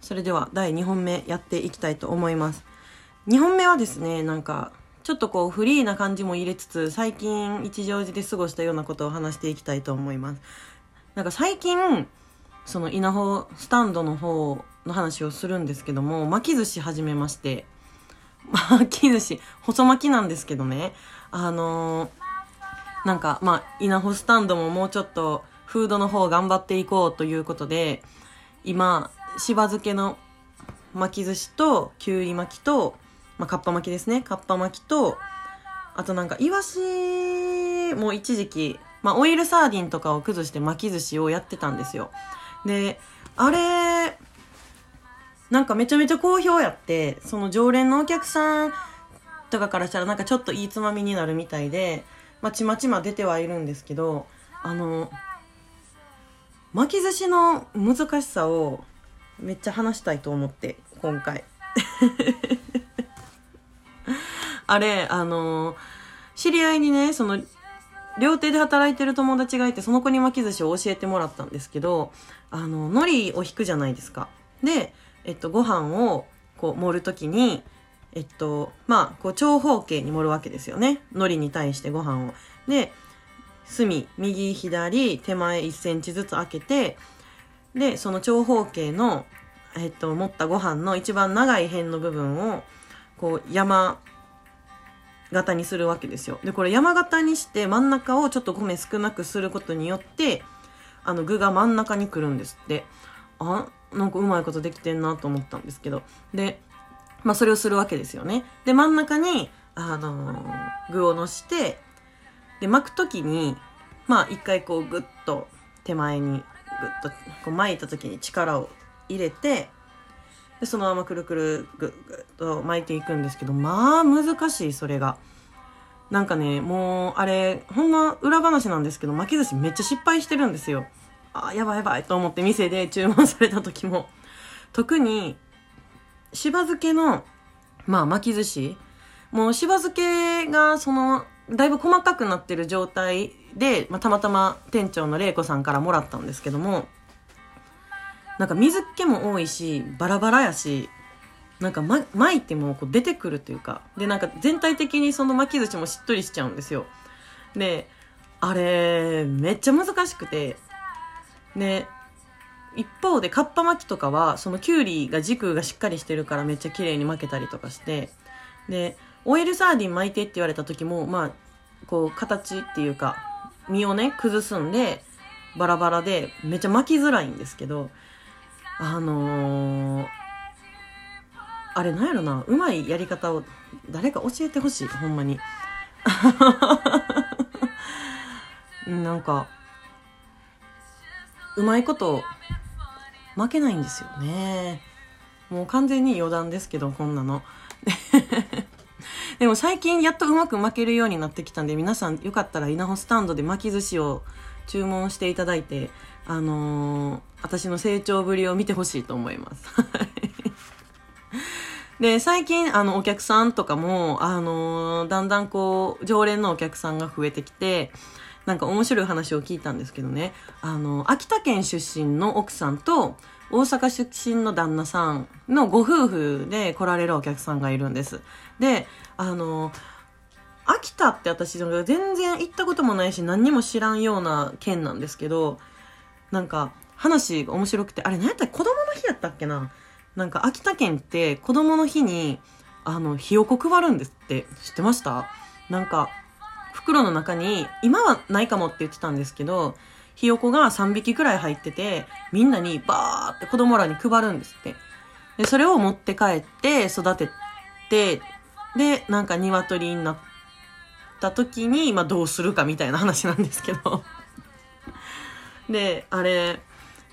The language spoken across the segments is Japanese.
それでは第2本目やっていきたいと思います。2本目はですね、なんか、ちょっとこうフリーな感じも入れつつ、最近一乗寺で過ごしたようなことを話していきたいと思います。なんか最近、その稲穂スタンドの方の話をするんですけども、巻き寿司始めまして、巻き寿司、細巻きなんですけどね、あのー、なんか、まあ、稲穂スタンドももうちょっとフードの方頑張っていこうということで、今、しば漬けの巻き寿司と、きゅうり巻きと、まあ、かっぱ巻きですね。かっぱ巻きと、あとなんか、イワシも一時期、まあ、オイルサーディンとかを崩して巻き寿司をやってたんですよ。で、あれ、なんかめちゃめちゃ好評やって、その常連のお客さんとかからしたらなんかちょっといいつまみになるみたいで、まあちまちま出てはいるんですけど、あの、巻き寿司の難しさをめっちゃ話したいと思って、今回。あれ、あの知り合いにね、その、料亭で働いてる友達がいて、その子に巻き寿司を教えてもらったんですけど、あの、海苔を引くじゃないですか。で、えっと、ご飯を、こう、盛るときに、えっと、まあ、こう、長方形に盛るわけですよね。海苔に対してご飯を。で、隅、右、左、手前1センチずつ開けて、で、その長方形の、えっと、持ったご飯の一番長い辺の部分を、こう、山型にするわけですよ。で、これ山型にして真ん中をちょっと米少なくすることによって、あの、具が真ん中に来るんですって。あ、なんかうまいことできてんなと思ったんですけど。で、まあそれをするわけですよね。で、真ん中に、あのー、具をのして、で、巻くときに、まあ一回こうグッと手前にグッとこう巻いたときに力を入れて、で、そのままくるくるぐっと巻いていくんですけど、まあ難しい、それが。なんかね、もう、あれ、ほんま裏話なんですけど、巻き寿司めっちゃ失敗してるんですよ。あ、やばいやばいと思って店で注文された時も。特に、しば漬けの、まあ巻き寿司。もうしば漬けが、その、だいぶ細かくなってる状態で、まあ、たまたま店長の玲子さんからもらったんですけども、なんか水気も多いし、バラバラやし、なんか、ま、巻いてもこう出てくるというか、で、なんか全体的にその巻き寿司もしっとりしちゃうんですよ。で、あれ、めっちゃ難しくて、で、一方でカッパ巻きとかは、そのキュウリが軸がしっかりしてるからめっちゃ綺麗に巻けたりとかして、で、オイルサーディン巻いてって言われた時も、まあ、こう、形っていうか、身をね、崩すんで、バラバラで、めっちゃ巻きづらいんですけど、あのー、あれなんやろな、うまいやり方を誰か教えてほしい、ほんまに。なんか、うまいこと負けないんですよね。もう完全に余談ですけど、こんなの。でも最近やっとうまく巻けるようになってきたんで、皆さんよかったら稲穂スタンドで巻き寿司を注文していただいて、あのー、私の成長ぶりを見てほしいと思います。で、最近、あの、お客さんとかも、あのー、だんだんこう、常連のお客さんが増えてきて、なんか面白い話を聞いたんですけどね、あの、秋田県出身の奥さんと、大阪出身の旦那さんのご夫婦で来られるお客さんがいるんです。で、あの、秋田って私全然行ったこともないし何にも知らんような県なんですけど、なんか話が面白くて、あれ何やったっけ子供の日やったっけな。なんか秋田県って子供の日にあの、ひよこ配るんですって。知ってました？なんか、袋の中に、今はないかもって言ってたんですけど、ひよこが3匹くらい入ってて、みんなにバーって子供らに配るんですって。で、それを持って帰って育てて、で、なんか鶏になった時に、まあどうするかみたいな話なんですけど で、あれ、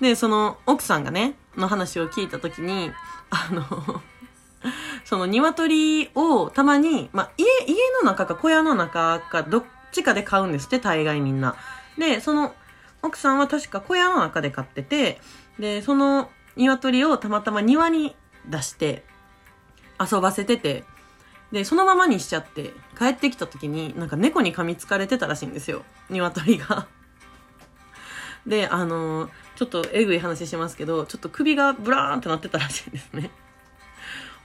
で、その奥さんがね、の話を聞いた時に、あのその鶏をたまに、まあ、家、家の中か小屋の中かどっちかで買うんですって、大概みんな。で、その奥さんは確か小屋の中で飼ってて、で、その鶏をたまたま庭に出して遊ばせてて、で、そのままにしちゃって、帰ってきた時に、なんか猫に噛みつかれてたらしいんですよ。鶏が。で、あのー、ちょっとえぐい話しますけど、ちょっと首がブラーンってなってたらしいんですね。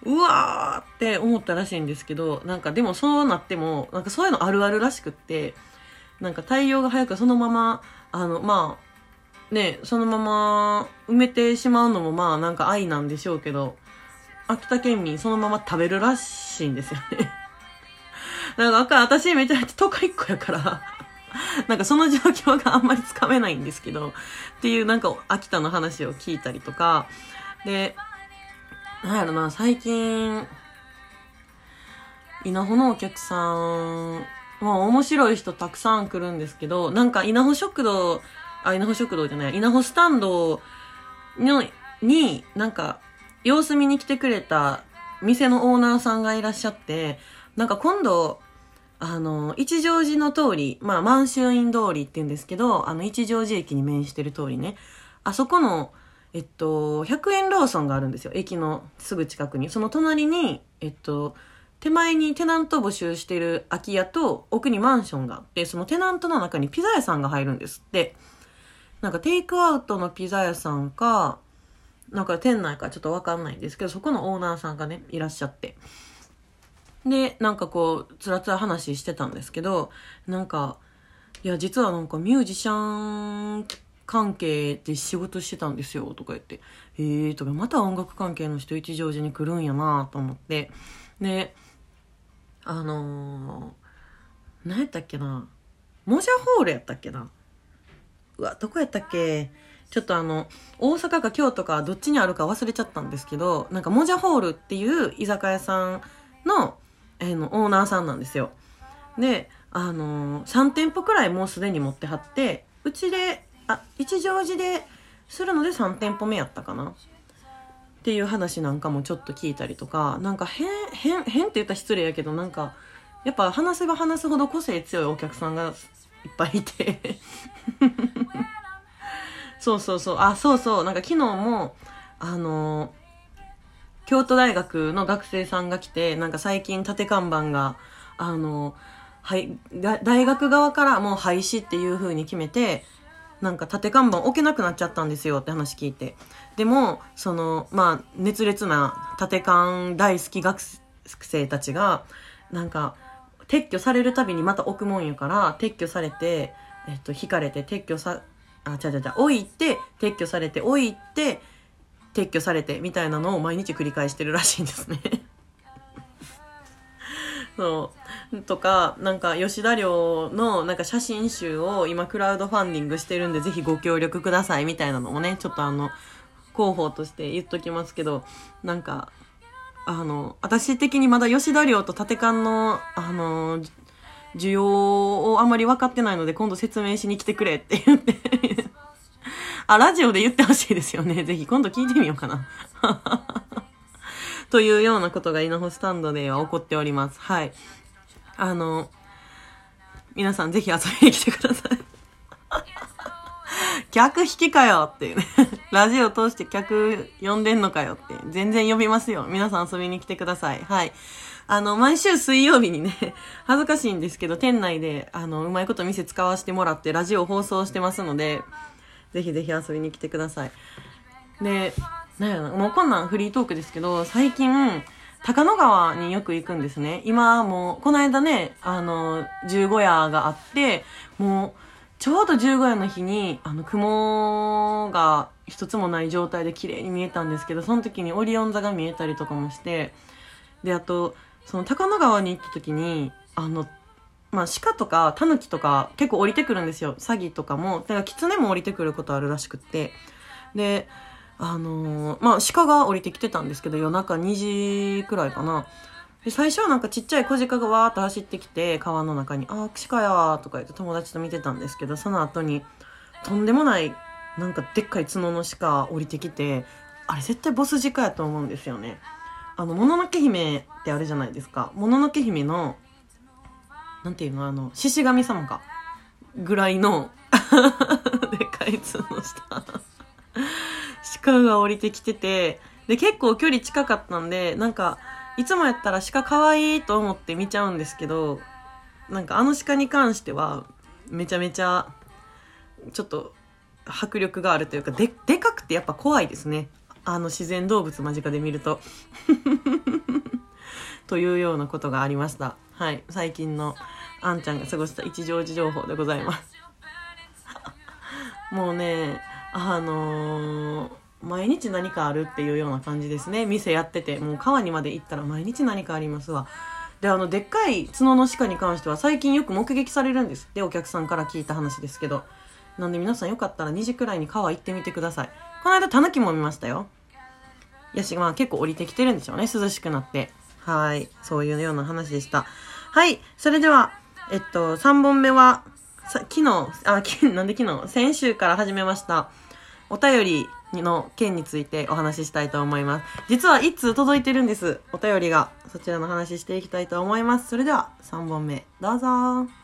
うわーって思ったらしいんですけど、なんかでもそうなっても、なんかそういうのあるあるらしくって、なんか対応が早くそのまま、あの、まあ、ね、そのまま埋めてしまうのもまあなんか愛なんでしょうけど、秋田県民そのまま食べるらしいんですよね。なんか私めちゃめちゃ都会っ子やから なんかその状況があんまりつかめないんですけど、っていうなんか秋田の話を聞いたりとか、で、なんやろな、最近、稲穂のお客さん、まあ面白い人たくさん来るんですけど、なんか稲穂食堂、あ、稲穂食堂じゃない、稲穂スタンドの、に、なんか、様子見に来てくれた店のオーナーさんがいらっしゃって、なんか今度、あの、一乗寺の通り、まあ、満州院通りって言うんですけど、あの、一乗寺駅に面してる通りね、あそこの、えっと、100円ローソンがあるんですよ。駅のすぐ近くに。その隣に、えっと、手前にテナント募集してる空き家と奥にマンションがあって、そのテナントの中にピザ屋さんが入るんですって。なんかテイクアウトのピザ屋さんか、なんか店内かちょっとわかんないんですけど、そこのオーナーさんがね、いらっしゃって。で、なんかこう、つらつら話してたんですけど、なんか、いや、実はなんかミュージシャン関係で仕事してたんですよ、とか言って。えとか、また音楽関係の人一乗寺に来るんやなと思って。で、あのー、何やったっけな。モジャホールやったっけな。うわ、どこやったっけちょっとあの、大阪か京都かどっちにあるか忘れちゃったんですけど、なんかモジャホールっていう居酒屋さんの、えー、のオーナーさんなんですよ。で、あのー、3店舗くらいもうすでに持ってはって、うちで、あ、一乗寺でするので3店舗目やったかな。っていう話なんかもちょっと聞いたりとか、なんか変、変、変って言ったら失礼やけど、なんか、やっぱ話せば話すほど個性強いお客さんがいっぱいいて そうそうそう。あ、そうそう。なんか昨日も、あの京都大学の学生さんが来て、なんか最近縦看板が、あのはい、大学側からもう廃止っていう風に決めて、なんか縦看板置けなくなっちゃったんですよって話聞いて。でも、その、まあ、熱烈な縦看大好き学生たちが、なんか、撤去されるたびにまた置くもんやから、撤去されて、えっと、引かれて、撤去さ、あ、ちゃちゃちゃ、置いて、撤去されて、置いて、撤去されて、みたいなのを毎日繰り返してるらしいんですね そう。とか、なんか、吉田寮の、なんか写真集を今クラウドファンディングしてるんで、ぜひご協力ください、みたいなのもね、ちょっとあの、広報として言っときますけど、なんか、あの、私的にまだ吉田寮と縦勘の、あの、需要をあまり分かってないので、今度説明しに来てくれって言って あ、ラジオで言ってほしいですよね。ぜひ今度聞いてみようかな。というようなことが稲穂スタンドでは起こっております。はい。あの、皆さんぜひ遊びに来てください。客引きかよっていうね。ラジオ通して客呼んでんのかよって。全然呼びますよ。皆さん遊びに来てください。はい。あの、毎週水曜日にね、恥ずかしいんですけど、店内で、あの、うまいこと店使わせてもらって、ラジオ放送してますので、ぜひぜひ遊びに来てください。で、なんやろな、もうこんなんフリートークですけど、最近、高野川によく行くんですね。今もう、この間ね、あの、十五夜があって、もう、ちょうど十五夜の日に、あの、雲が一つもない状態で綺麗に見えたんですけど、その時にオリオン座が見えたりとかもして、で、あと、その高野川に行った時に、あの、まあ、鹿とかタヌキとか結構降りてくるんですよ。サギとかも。だからキツネも降りてくることあるらしくって。で、あのー、まあ、鹿が降りてきてたんですけど、夜中2時くらいかな。で、最初はなんかちっちゃい小鹿がわーっと走ってきて、川の中に、あー、鹿やーとか言って友達と見てたんですけど、その後に、とんでもない、なんかでっかい角の鹿降りてきて、あれ絶対ボス鹿やと思うんですよね。あの、もののけ姫ってあるじゃないですか。もののけ姫の、なんていうの、あの、獅子神様か。ぐらいの でっかい角の下鹿が降りてきてて、で、結構距離近かったんで、なんか、いつもやったら鹿可愛いと思って見ちゃうんですけど、なんかあの鹿に関しては、めちゃめちゃ、ちょっと、迫力があるというか、で、でかくてやっぱ怖いですね。あの自然動物間近で見ると。というようなことがありました。はい。最近のあんちゃんが過ごした一乗寺情報でございます。もうね、あのー、毎日何かあるっていうような感じですね。店やってて。もう川にまで行ったら毎日何かありますわ。で、あの、でっかい角の鹿に関しては最近よく目撃されるんですって、お客さんから聞いた話ですけど。なんで皆さんよかったら2時くらいに川行ってみてください。この間、タヌキも見ましたよ。ヤシがまあ結構降りてきてるんでしょうね。涼しくなって。はい。そういうような話でした。はい。それでは、えっと、3本目は、さ昨日、あ、なんで昨日？先週から始めました。お便りの件についてお話ししたいと思います。実は1通届いてるんです。お便りが。そちらの話していきたいと思います。それでは3本目、どうぞ